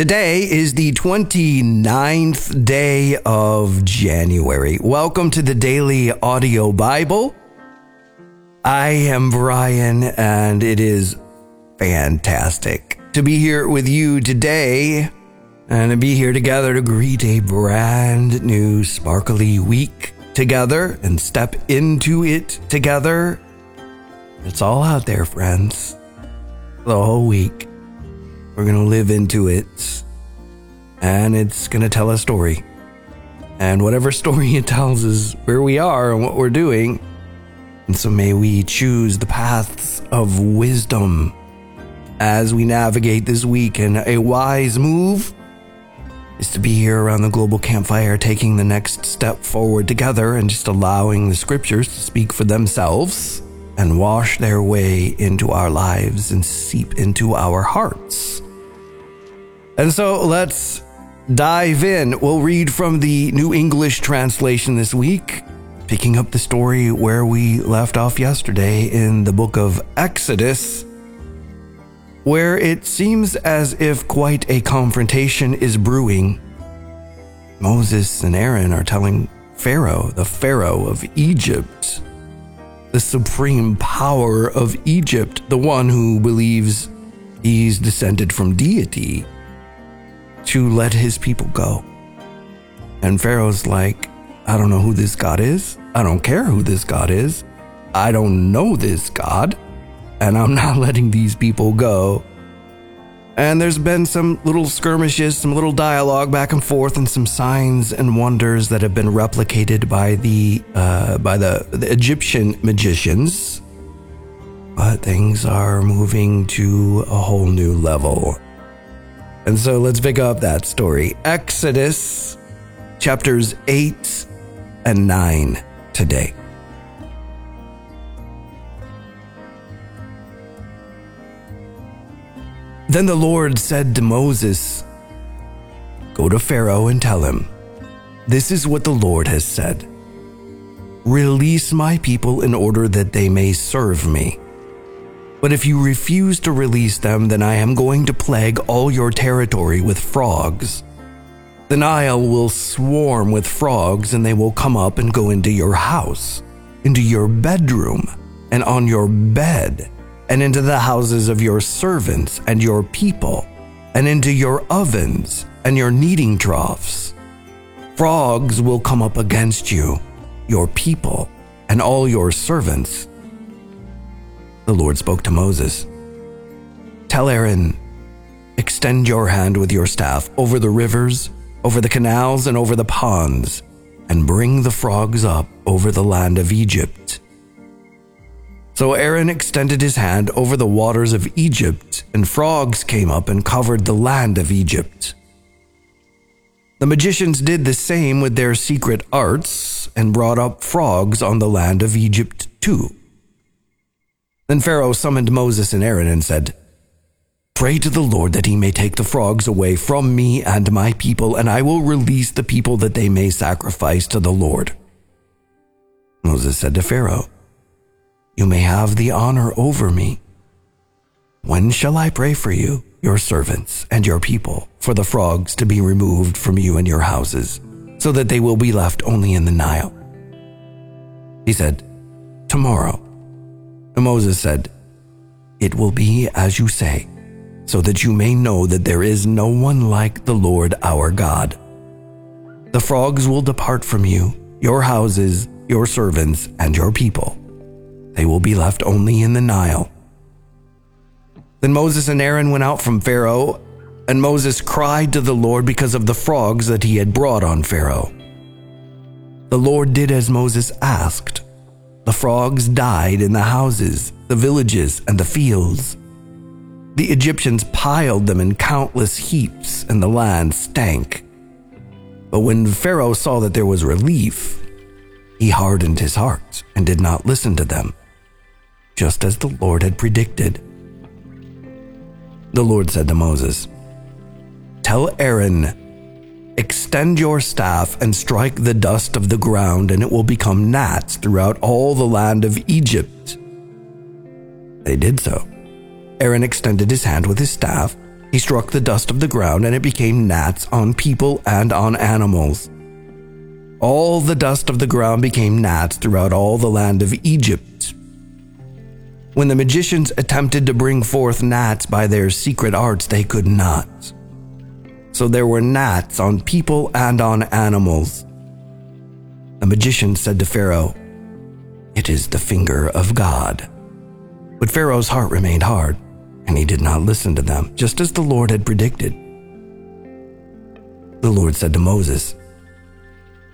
Today is the 29th day of January. Welcome to the Daily Audio Bible. I am Brian, and it is fantastic to be here with you today and to be here together to greet a brand new sparkly week together and step into it together. It's all out there, friends. The whole week. We're going to live into it, and it's going to tell a story. And whatever story it tells is where we are and what we're doing. And so may we choose the paths of wisdom as we navigate this week. And a wise move is to be here around the global campfire, taking the next step forward together and just allowing the scriptures to speak for themselves and wash their way into our lives and seep into our hearts. And so let's dive in. We'll read from the New English translation this week, picking up the story where we left off yesterday in the book of Exodus, where it seems as if quite a confrontation is brewing. Moses and Aaron are telling Pharaoh, the Pharaoh of Egypt, the supreme power of Egypt, the one who believes he's descended from deity, to let his people go. And Pharaoh's like, I don't know who this God is. I don't care who this God is. I don't know this God. And I'm not letting these people go. And there's been some little skirmishes, some little dialogue back and forth, and some signs and wonders that have been replicated by the uh, by the, the Egyptian magicians. But things are moving to a whole new level. And so let's pick up that story. Exodus chapters 8 and 9 today. Then the Lord said to Moses, Go to Pharaoh and tell him, This is what the Lord has said Release my people in order that they may serve me. But if you refuse to release them, then I am going to plague all your territory with frogs. The Nile will swarm with frogs, and they will come up and go into your house, into your bedroom, and on your bed, and into the houses of your servants and your people, and into your ovens and your kneading troughs. Frogs will come up against you, your people, and all your servants the Lord spoke to Moses Tell Aaron, extend your hand with your staff over the rivers, over the canals, and over the ponds, and bring the frogs up over the land of Egypt. So Aaron extended his hand over the waters of Egypt, and frogs came up and covered the land of Egypt. The magicians did the same with their secret arts and brought up frogs on the land of Egypt too. Then Pharaoh summoned Moses and Aaron and said, Pray to the Lord that he may take the frogs away from me and my people, and I will release the people that they may sacrifice to the Lord. Moses said to Pharaoh, You may have the honor over me. When shall I pray for you, your servants, and your people, for the frogs to be removed from you and your houses, so that they will be left only in the Nile? He said, Tomorrow. Moses said, It will be as you say, so that you may know that there is no one like the Lord our God. The frogs will depart from you, your houses, your servants, and your people. They will be left only in the Nile. Then Moses and Aaron went out from Pharaoh, and Moses cried to the Lord because of the frogs that he had brought on Pharaoh. The Lord did as Moses asked. The frogs died in the houses, the villages, and the fields. The Egyptians piled them in countless heaps, and the land stank. But when Pharaoh saw that there was relief, he hardened his heart and did not listen to them, just as the Lord had predicted. The Lord said to Moses, Tell Aaron Extend your staff and strike the dust of the ground, and it will become gnats throughout all the land of Egypt. They did so. Aaron extended his hand with his staff, He struck the dust of the ground, and it became gnats on people and on animals. All the dust of the ground became gnats throughout all the land of Egypt. When the magicians attempted to bring forth gnats by their secret arts, they could not. So there were gnats on people and on animals. The magician said to Pharaoh, It is the finger of God. But Pharaoh's heart remained hard, and he did not listen to them, just as the Lord had predicted. The Lord said to Moses,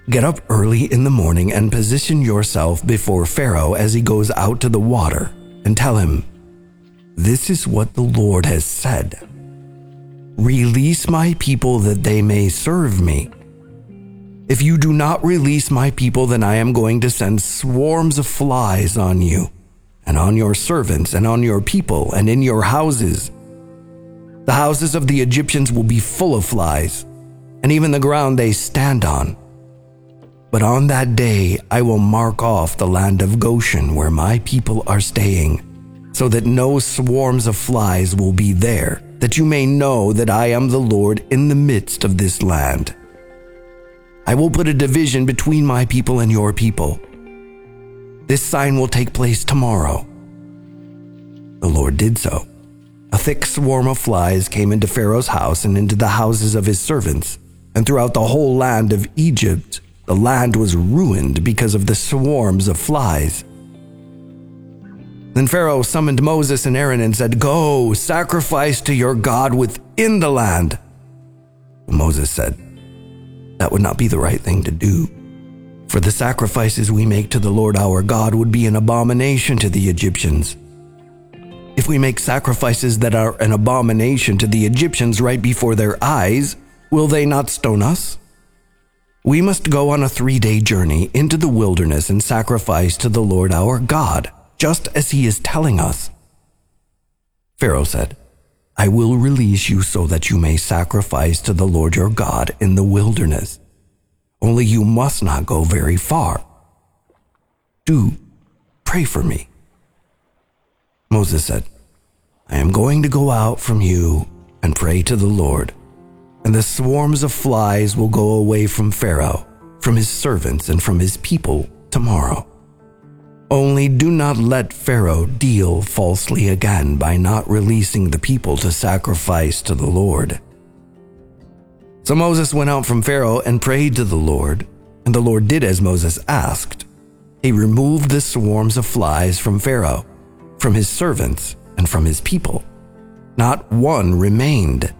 Get up early in the morning and position yourself before Pharaoh as he goes out to the water, and tell him, This is what the Lord has said Release my people that they may serve me. If you do not release my people, then I am going to send swarms of flies on you, and on your servants, and on your people, and in your houses. The houses of the Egyptians will be full of flies, and even the ground they stand on. But on that day I will mark off the land of Goshen where my people are staying, so that no swarms of flies will be there, that you may know that I am the Lord in the midst of this land. I will put a division between my people and your people. This sign will take place tomorrow. The Lord did so. A thick swarm of flies came into Pharaoh's house and into the houses of his servants, and throughout the whole land of Egypt, the land was ruined because of the swarms of flies. Then Pharaoh summoned Moses and Aaron and said, Go, sacrifice to your God within the land. Moses said, that would not be the right thing to do. For the sacrifices we make to the Lord our God would be an abomination to the Egyptians. If we make sacrifices that are an abomination to the Egyptians right before their eyes, will they not stone us? We must go on a three day journey into the wilderness and sacrifice to the Lord our God, just as he is telling us. Pharaoh said, I will release you so that you may sacrifice to the Lord your God in the wilderness. Only you must not go very far. Do pray for me. Moses said, I am going to go out from you and pray to the Lord, and the swarms of flies will go away from Pharaoh, from his servants, and from his people tomorrow. Only do not let Pharaoh deal falsely again by not releasing the people to sacrifice to the Lord. So Moses went out from Pharaoh and prayed to the Lord, and the Lord did as Moses asked. He removed the swarms of flies from Pharaoh, from his servants, and from his people. Not one remained.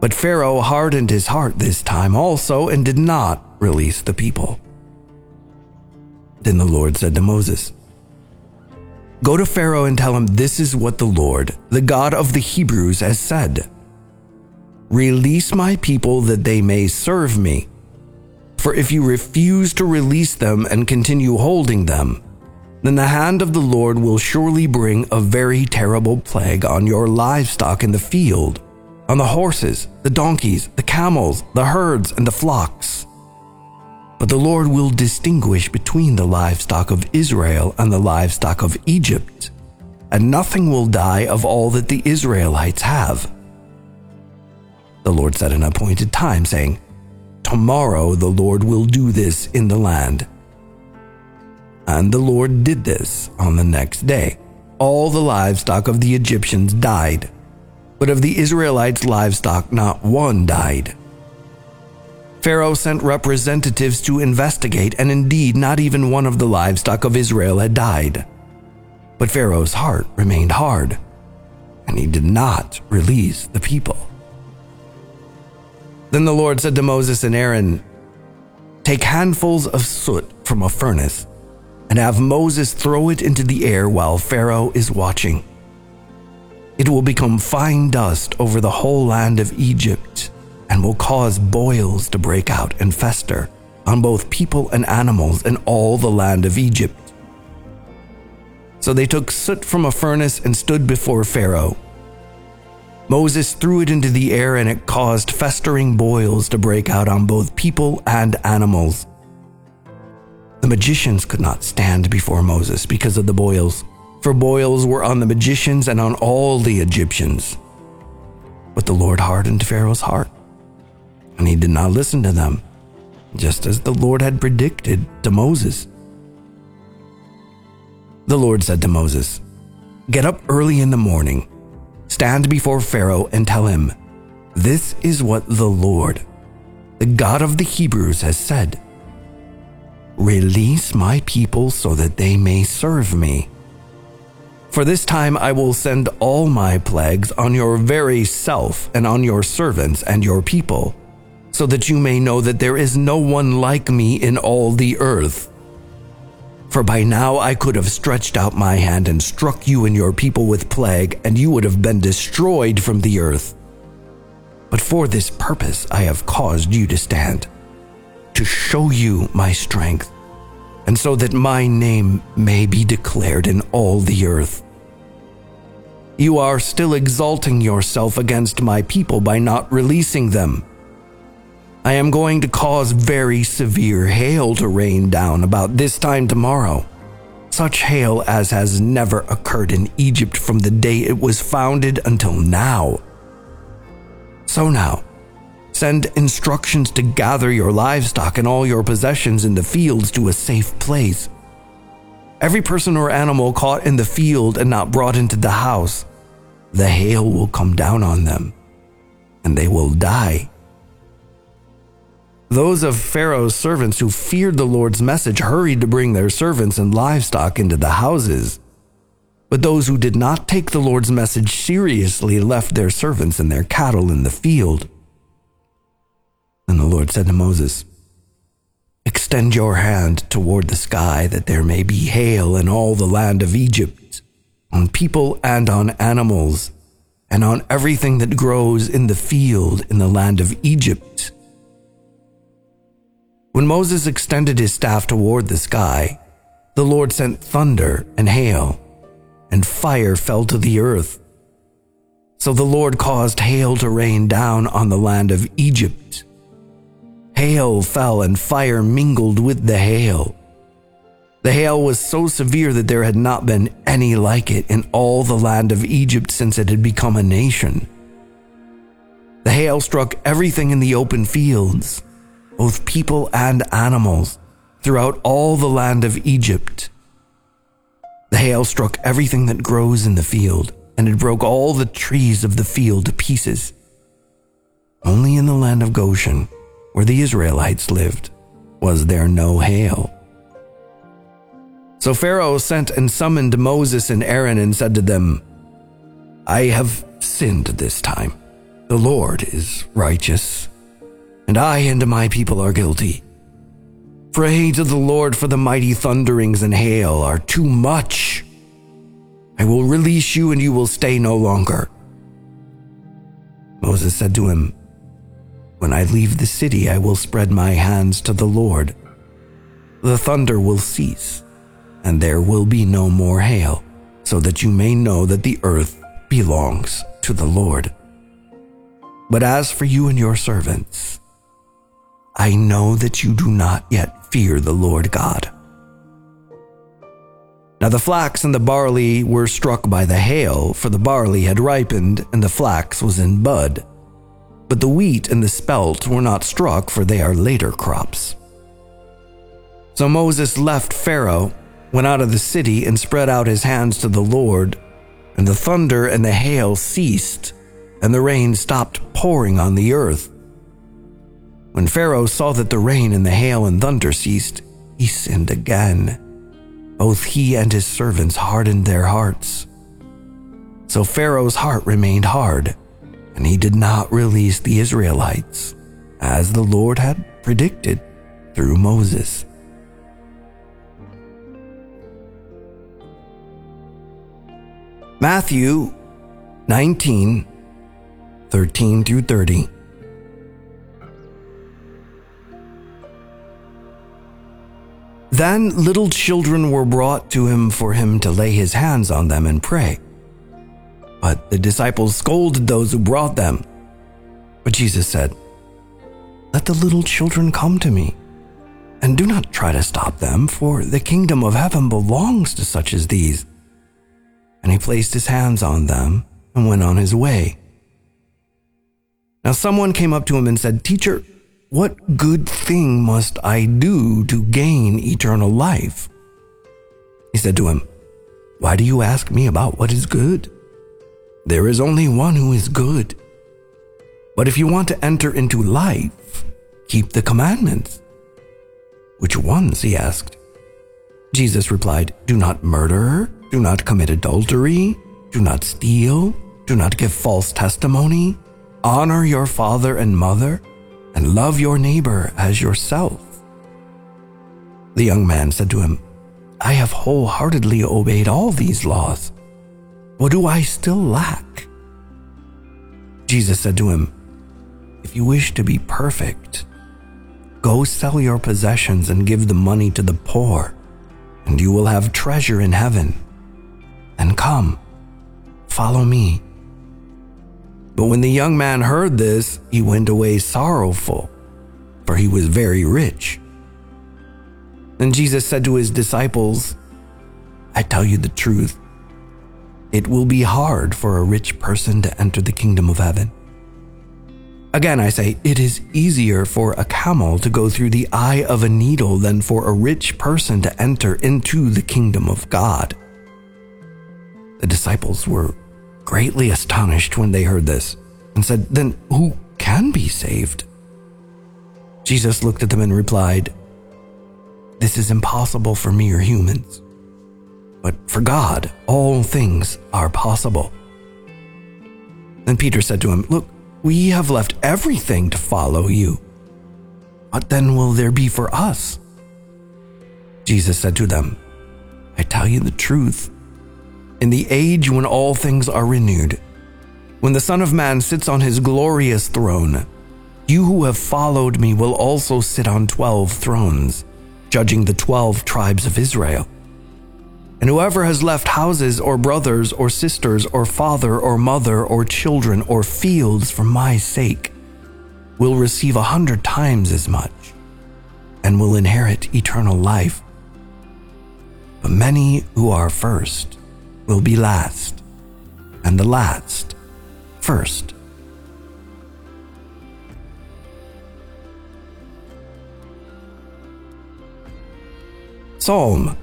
But Pharaoh hardened his heart this time also and did not release the people. Then the Lord said to Moses, Go to Pharaoh and tell him this is what the Lord, the God of the Hebrews, has said Release my people that they may serve me. For if you refuse to release them and continue holding them, then the hand of the Lord will surely bring a very terrible plague on your livestock in the field, on the horses, the donkeys, the camels, the herds, and the flocks. But the Lord will distinguish between the livestock of Israel and the livestock of Egypt, and nothing will die of all that the Israelites have. The Lord set an appointed time, saying, Tomorrow the Lord will do this in the land. And the Lord did this on the next day. All the livestock of the Egyptians died, but of the Israelites' livestock not one died. Pharaoh sent representatives to investigate, and indeed, not even one of the livestock of Israel had died. But Pharaoh's heart remained hard, and he did not release the people. Then the Lord said to Moses and Aaron, Take handfuls of soot from a furnace, and have Moses throw it into the air while Pharaoh is watching. It will become fine dust over the whole land of Egypt and will cause boils to break out and fester on both people and animals in all the land of Egypt. So they took soot from a furnace and stood before Pharaoh. Moses threw it into the air and it caused festering boils to break out on both people and animals. The magicians could not stand before Moses because of the boils, for boils were on the magicians and on all the Egyptians. But the Lord hardened Pharaoh's heart, and he did not listen to them, just as the Lord had predicted to Moses. The Lord said to Moses, Get up early in the morning, stand before Pharaoh, and tell him, This is what the Lord, the God of the Hebrews, has said Release my people so that they may serve me. For this time I will send all my plagues on your very self and on your servants and your people, so that you may know that there is no one like me in all the earth. For by now I could have stretched out my hand and struck you and your people with plague, and you would have been destroyed from the earth. But for this purpose I have caused you to stand, to show you my strength, and so that my name may be declared in all the earth. You are still exalting yourself against my people by not releasing them. I am going to cause very severe hail to rain down about this time tomorrow. Such hail as has never occurred in Egypt from the day it was founded until now. So now, send instructions to gather your livestock and all your possessions in the fields to a safe place Every person or animal caught in the field and not brought into the house, the hail will come down on them, and they will die. Those of Pharaoh's servants who feared the Lord's message hurried to bring their servants and livestock into the houses. But those who did not take the Lord's message seriously left their servants and their cattle in the field. And the Lord said to Moses, Extend your hand toward the sky that there may be hail in all the land of Egypt, on people and on animals, and on everything that grows in the field in the land of Egypt. When Moses extended his staff toward the sky, the Lord sent thunder and hail, and fire fell to the earth. So the Lord caused hail to rain down on the land of Egypt Hail fell and fire mingled with the hail. The hail was so severe that there had not been any like it in all the land of Egypt since it had become a nation. The hail struck everything in the open fields, both people and animals, throughout all the land of Egypt. The hail struck everything that grows in the field, and it broke all the trees of the field to pieces. Only in the land of Goshen where the Israelites lived, was there no hail. So Pharaoh sent and summoned Moses and Aaron and said to them, I have sinned this time. The Lord is righteous, and I and my people are guilty. Pray to the Lord for the mighty thunderings and hail are too much. I will release you and you will stay no longer. Moses said to him, when I leave the city, I will spread my hands to the Lord. The thunder will cease, and there will be no more hail, so that you may know that the earth belongs to the Lord. But as for you and your servants, I know that you do not yet fear the Lord God. Now the flax and the barley were struck by the hail, for the barley had ripened and the flax was in bud but the wheat and the spelt were not struck, for they are later crops. So Moses left Pharaoh, went out of the city, and spread out his hands to the Lord, and the thunder and the hail ceased, and the rain stopped pouring on the earth. When Pharaoh saw that the rain and the hail and thunder ceased, he sinned again. Both he and his servants hardened their hearts. So Pharaoh's heart remained hard and he did not release the Israelites, as the Lord had predicted through Moses. Matthew 19 13 through 30. Then little children were brought to him for him to lay his hands on them and pray. But the disciples scolded those who brought them. But Jesus said, Let the little children come to me, and do not try to stop them, for the kingdom of heaven belongs to such as these. And he placed his hands on them and went on his way. Now someone came up to him and said, Teacher, what good thing must I do to gain eternal life? He said to him, Why do you ask me about what is good? There is only one who is good. But if you want to enter into life, keep the commandments. Which ones? he asked. Jesus replied, Do not murder, do not commit adultery, do not steal, do not give false testimony, honor your father and mother, and love your neighbor as yourself. The young man said to him, I have wholeheartedly obeyed all these laws. What do I still lack? Jesus said to him, If you wish to be perfect, go sell your possessions and give the money to the poor, and you will have treasure in heaven. And come, follow me. But when the young man heard this, he went away sorrowful, for he was very rich. Then Jesus said to his disciples, I tell you the truth. It will be hard for a rich person to enter the kingdom of heaven. Again, I say, it is easier for a camel to go through the eye of a needle than for a rich person to enter into the kingdom of God. The disciples were greatly astonished when they heard this and said, Then who can be saved? Jesus looked at them and replied, This is impossible for mere humans, but for God, all things are possible. Then Peter said to him, Look, we have left everything to follow you. What then will there be for us? Jesus said to them, I tell you the truth in the age when all things are renewed, when the Son of Man sits on his glorious throne, you who have followed me will also sit on twelve thrones, judging the twelve tribes of Israel. And whoever has left houses or brothers or sisters or father or mother or children or fields for my sake will receive a hundred times as much and will inherit eternal life. But many who are first will be last, and the last first. Psalm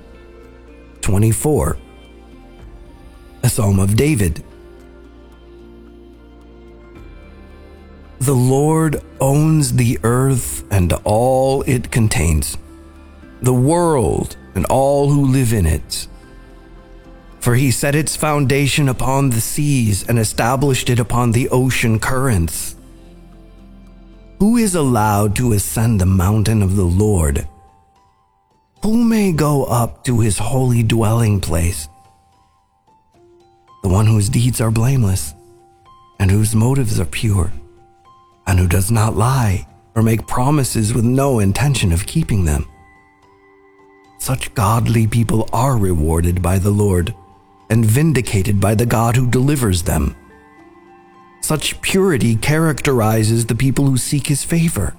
24, a psalm of David. The Lord owns the earth and all it contains, the world and all who live in it. For he set its foundation upon the seas and established it upon the ocean currents. Who is allowed to ascend the mountain of the Lord? Who may go up to his holy dwelling place? The one whose deeds are blameless, and whose motives are pure, and who does not lie or make promises with no intention of keeping them. Such godly people are rewarded by the Lord and vindicated by the God who delivers them. Such purity characterizes the people who seek his favor,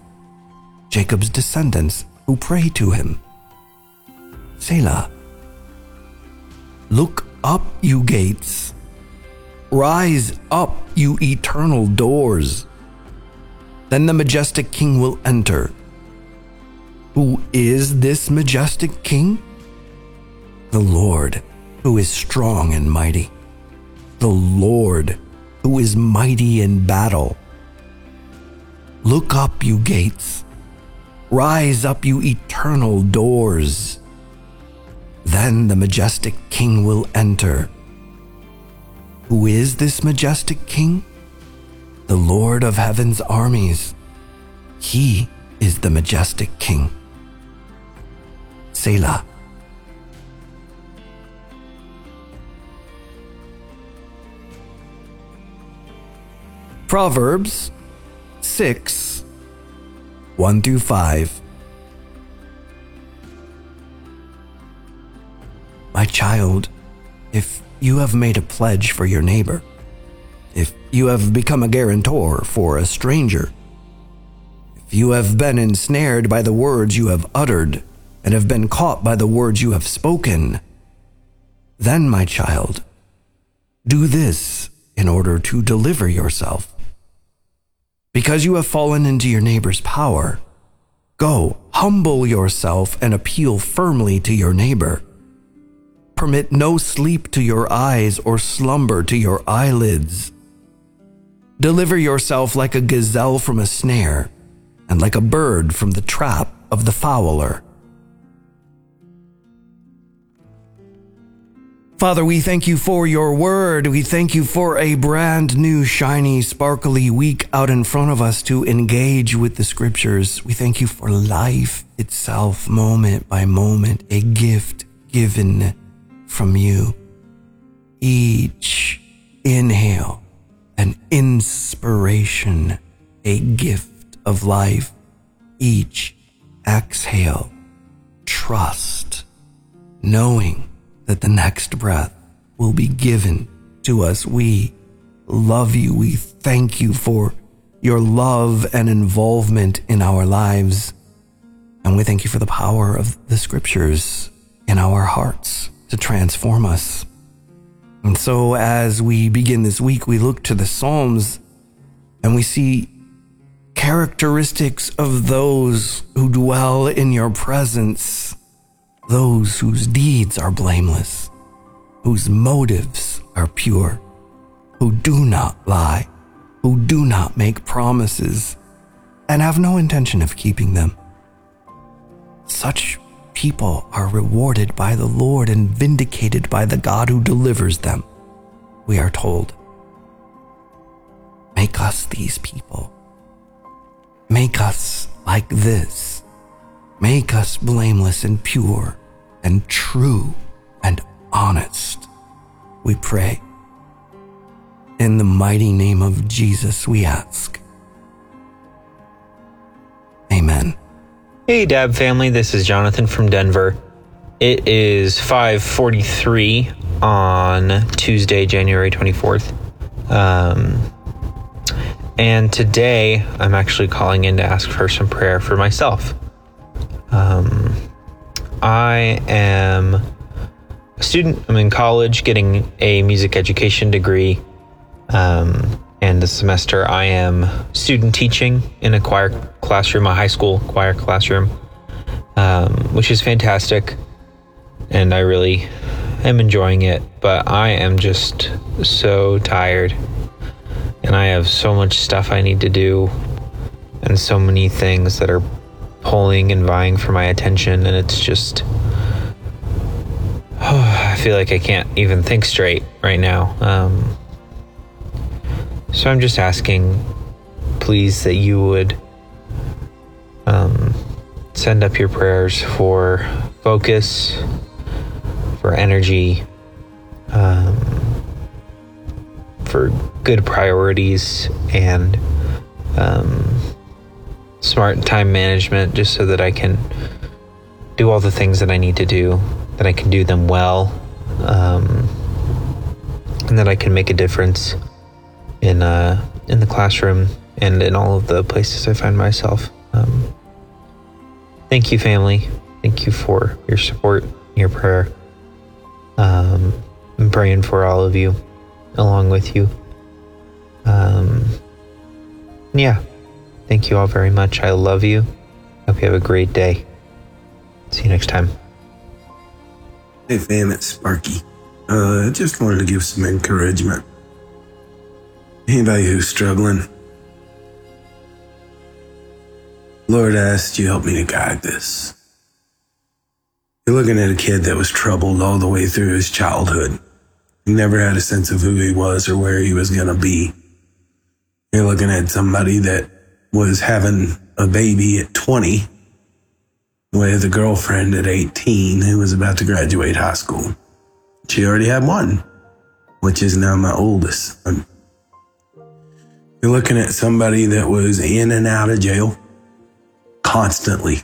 Jacob's descendants who pray to him. Selah. Look up, you gates. Rise up, you eternal doors. Then the majestic king will enter. Who is this majestic king? The Lord who is strong and mighty, the Lord who is mighty in battle. Look up, you gates. Rise up, you eternal doors. Then the majestic king will enter. Who is this majestic king? The Lord of heaven's armies. He is the majestic king. Selah. Proverbs 6 1 through 5. My child, if you have made a pledge for your neighbor, if you have become a guarantor for a stranger, if you have been ensnared by the words you have uttered and have been caught by the words you have spoken, then, my child, do this in order to deliver yourself. Because you have fallen into your neighbor's power, go, humble yourself and appeal firmly to your neighbor. Permit no sleep to your eyes or slumber to your eyelids. Deliver yourself like a gazelle from a snare, and like a bird from the trap of the fowler. Father, we thank you for your word. We thank you for a brand new, shiny, sparkly week out in front of us to engage with the scriptures. We thank you for life itself, moment by moment, a gift given from you. Each inhale, an inspiration, a gift of life. Each exhale, trust, knowing that the next breath will be given to us. We love you. We thank you for your love and involvement in our lives. And we thank you for the power of the scriptures in our hearts to transform us. And so, as we begin this week, we look to the Psalms and we see characteristics of those who dwell in your presence those whose deeds are blameless, whose motives are pure, who do not lie, who do not make promises, and have no intention of keeping them. Such people are rewarded by the Lord and vindicated by the God who delivers them, we are told. Make us these people. Make us like this Make us blameless and pure and true and honest, we pray. In the mighty name of Jesus, we ask. Amen. Hey Dab family, this is Jonathan from Denver. It is 5:43 on Tuesday, January 24th. Um, and today I'm actually calling in to ask for some prayer for myself. Um, I am a student. I'm in college getting a music education degree. Um, and this semester I am student teaching in a choir classroom, a high school choir classroom, um, which is fantastic. And I really am enjoying it. But I am just so tired. And I have so much stuff I need to do and so many things that are pulling and vying for my attention, and it's just. Oh, I feel like I can't even think straight right now. Um, so I'm just asking, please, that you would um, send up your prayers for focus, for energy, um, for good priorities, and um, smart time management just so that I can do all the things that I need to do, that I can do them well, um, and that I can make a difference in uh, in the classroom and in all of the places I find myself. Um, thank you, family. Thank you for your support, your prayer. Um, I'm praying for all of you, along with you. Um, yeah. Thank you all very much. I love you. Hope you have a great day. See you next time. Hey fam, it's Sparky. Uh, I just wanted to give some encouragement. Anybody who's struggling, Lord, asked you help me to guide this. You're looking at a kid that was troubled all the way through his childhood. He never had a sense of who he was or where he was going to be. You're looking at somebody that was having a baby at 20 with a girlfriend at 18 who was about to graduate high school. She already had one, which is now my oldest son. You're looking at somebody that was in and out of jail constantly.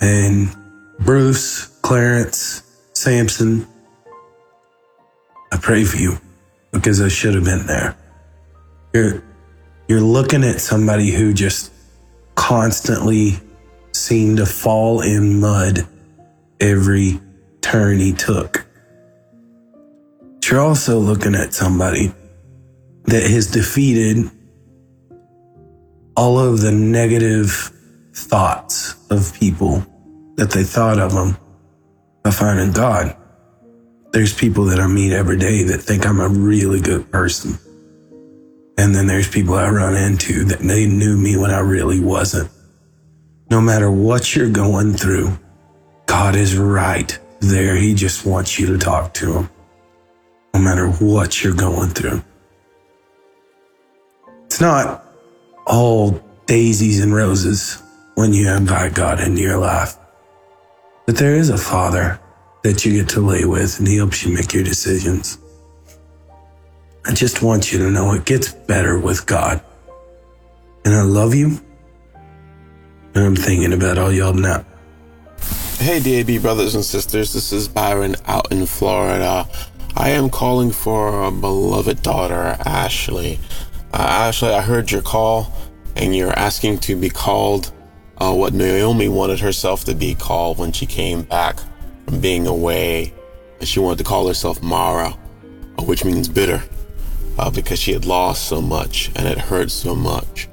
And Bruce, Clarence, Samson, I pray for you because I should have been there. You're, you're looking at somebody who just constantly seemed to fall in mud every turn he took. You're also looking at somebody that has defeated all of the negative thoughts of people that they thought of them by finding God. There's people that I meet every day that think I'm a really good person. And then there's people I run into that they knew me when I really wasn't. No matter what you're going through, God is right there. He just wants you to talk to him. No matter what you're going through. It's not all daisies and roses when you invite God into your life. But there is a father that you get to lay with and he helps you make your decisions. I just want you to know it gets better with God. And I love you. And I'm thinking about all y'all now. Hey, DAB brothers and sisters. This is Byron out in Florida. I am calling for a beloved daughter, Ashley. Uh, Ashley, I heard your call, and you're asking to be called uh, what Naomi wanted herself to be called when she came back from being away. She wanted to call herself Mara, uh, which means bitter uh, because she had lost so much and it hurt so much.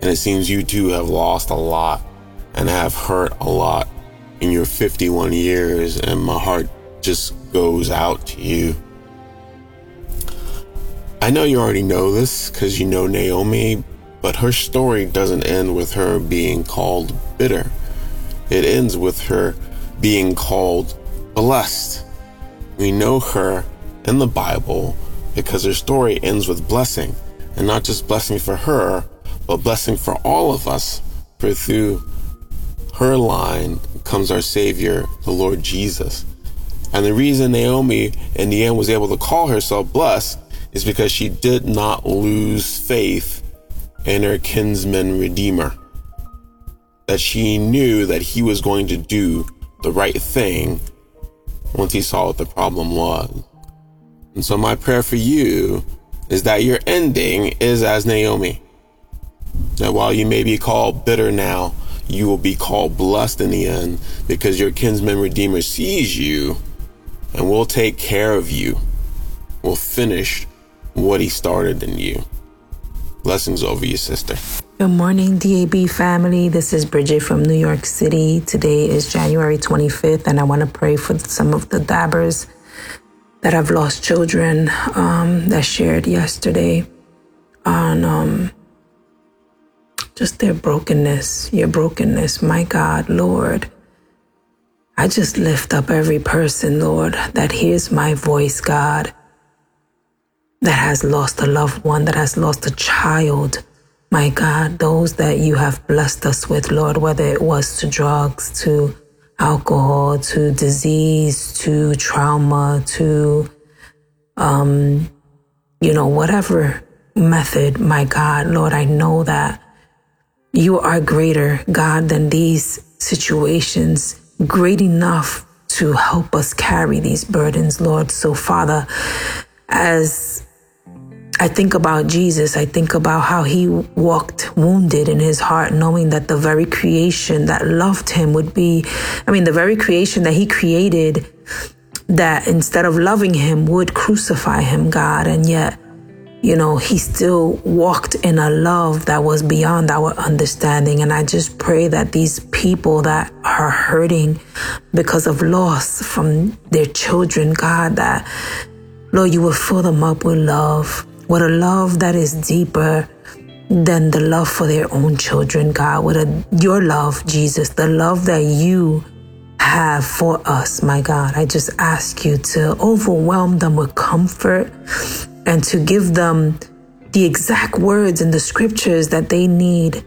And it seems you too have lost a lot and have hurt a lot in your 51 years, and my heart just goes out to you. I know you already know this because you know Naomi, but her story doesn't end with her being called bitter. It ends with her being called blessed. We know her in the Bible because her story ends with blessing, and not just blessing for her, but blessing for all of us. For through her line comes our Savior, the Lord Jesus. And the reason Naomi in the end was able to call herself blessed is because she did not lose faith in her kinsman redeemer. That she knew that he was going to do the right thing once he saw what the problem was. And so my prayer for you is that your ending is as Naomi. That while you may be called bitter now, you will be called blessed in the end because your kinsman redeemer sees you and will take care of you, will finish what he started in you. Blessings over you, sister. Good morning, DAB family. This is Bridget from New York City. Today is January 25th, and I want to pray for some of the dabbers that have lost children um, that shared yesterday on um, just their brokenness, your brokenness. My God, Lord, I just lift up every person, Lord, that hears my voice, God, that has lost a loved one, that has lost a child. My God, those that you have blessed us with, Lord, whether it was to drugs, to alcohol to disease to trauma to, um, you know, whatever method, my God, Lord, I know that you are greater, God, than these situations, great enough to help us carry these burdens, Lord. So, Father, as I think about Jesus. I think about how he walked wounded in his heart, knowing that the very creation that loved him would be, I mean, the very creation that he created that instead of loving him would crucify him, God. And yet, you know, he still walked in a love that was beyond our understanding. And I just pray that these people that are hurting because of loss from their children, God, that Lord, you will fill them up with love with a love that is deeper than the love for their own children, God, with a, your love, Jesus, the love that you have for us, my God. I just ask you to overwhelm them with comfort and to give them the exact words in the scriptures that they need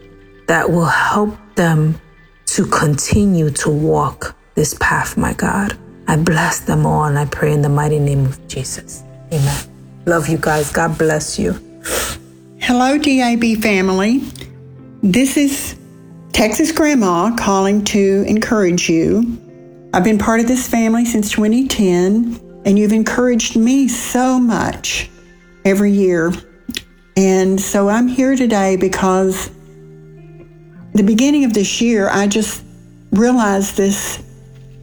that will help them to continue to walk this path, my God. I bless them all and I pray in the mighty name of Jesus. Amen. Love you guys. God bless you. Hello, DAB family. This is Texas Grandma calling to encourage you. I've been part of this family since 2010, and you've encouraged me so much every year. And so I'm here today because the beginning of this year, I just realized this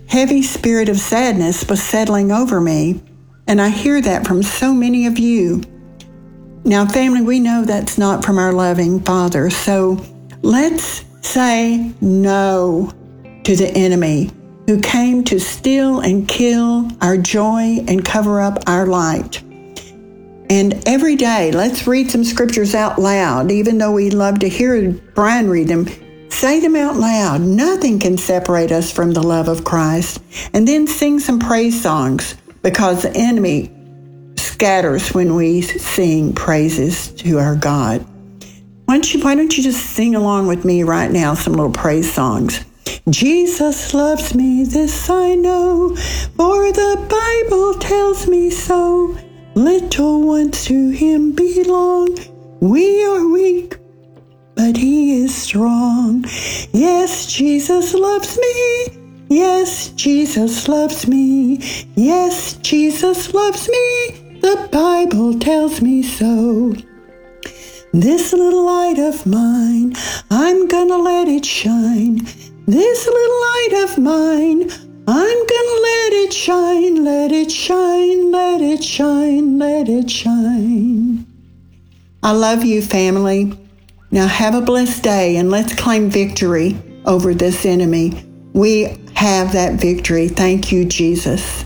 heavy spirit of sadness was settling over me. And I hear that from so many of you. Now, family, we know that's not from our loving Father. So let's say no to the enemy who came to steal and kill our joy and cover up our light. And every day, let's read some scriptures out loud, even though we love to hear Brian read them. Say them out loud. Nothing can separate us from the love of Christ. And then sing some praise songs because the enemy scatters when we sing praises to our God. Why don't you, why don't you just sing along with me right now, some little praise songs? Jesus loves me, this I know, for the Bible tells me so. Little ones to him belong. We are weak, but he is strong. Yes, Jesus loves me. Yes, Jesus loves me. Yes, Jesus loves me. The Bible tells me so. This little light of mine, I'm gonna let it shine. This little light of mine, I'm gonna let it shine, let it shine, let it shine, let it shine. I love you, family. Now have a blessed day and let's claim victory over this enemy. We have that victory. Thank you, Jesus.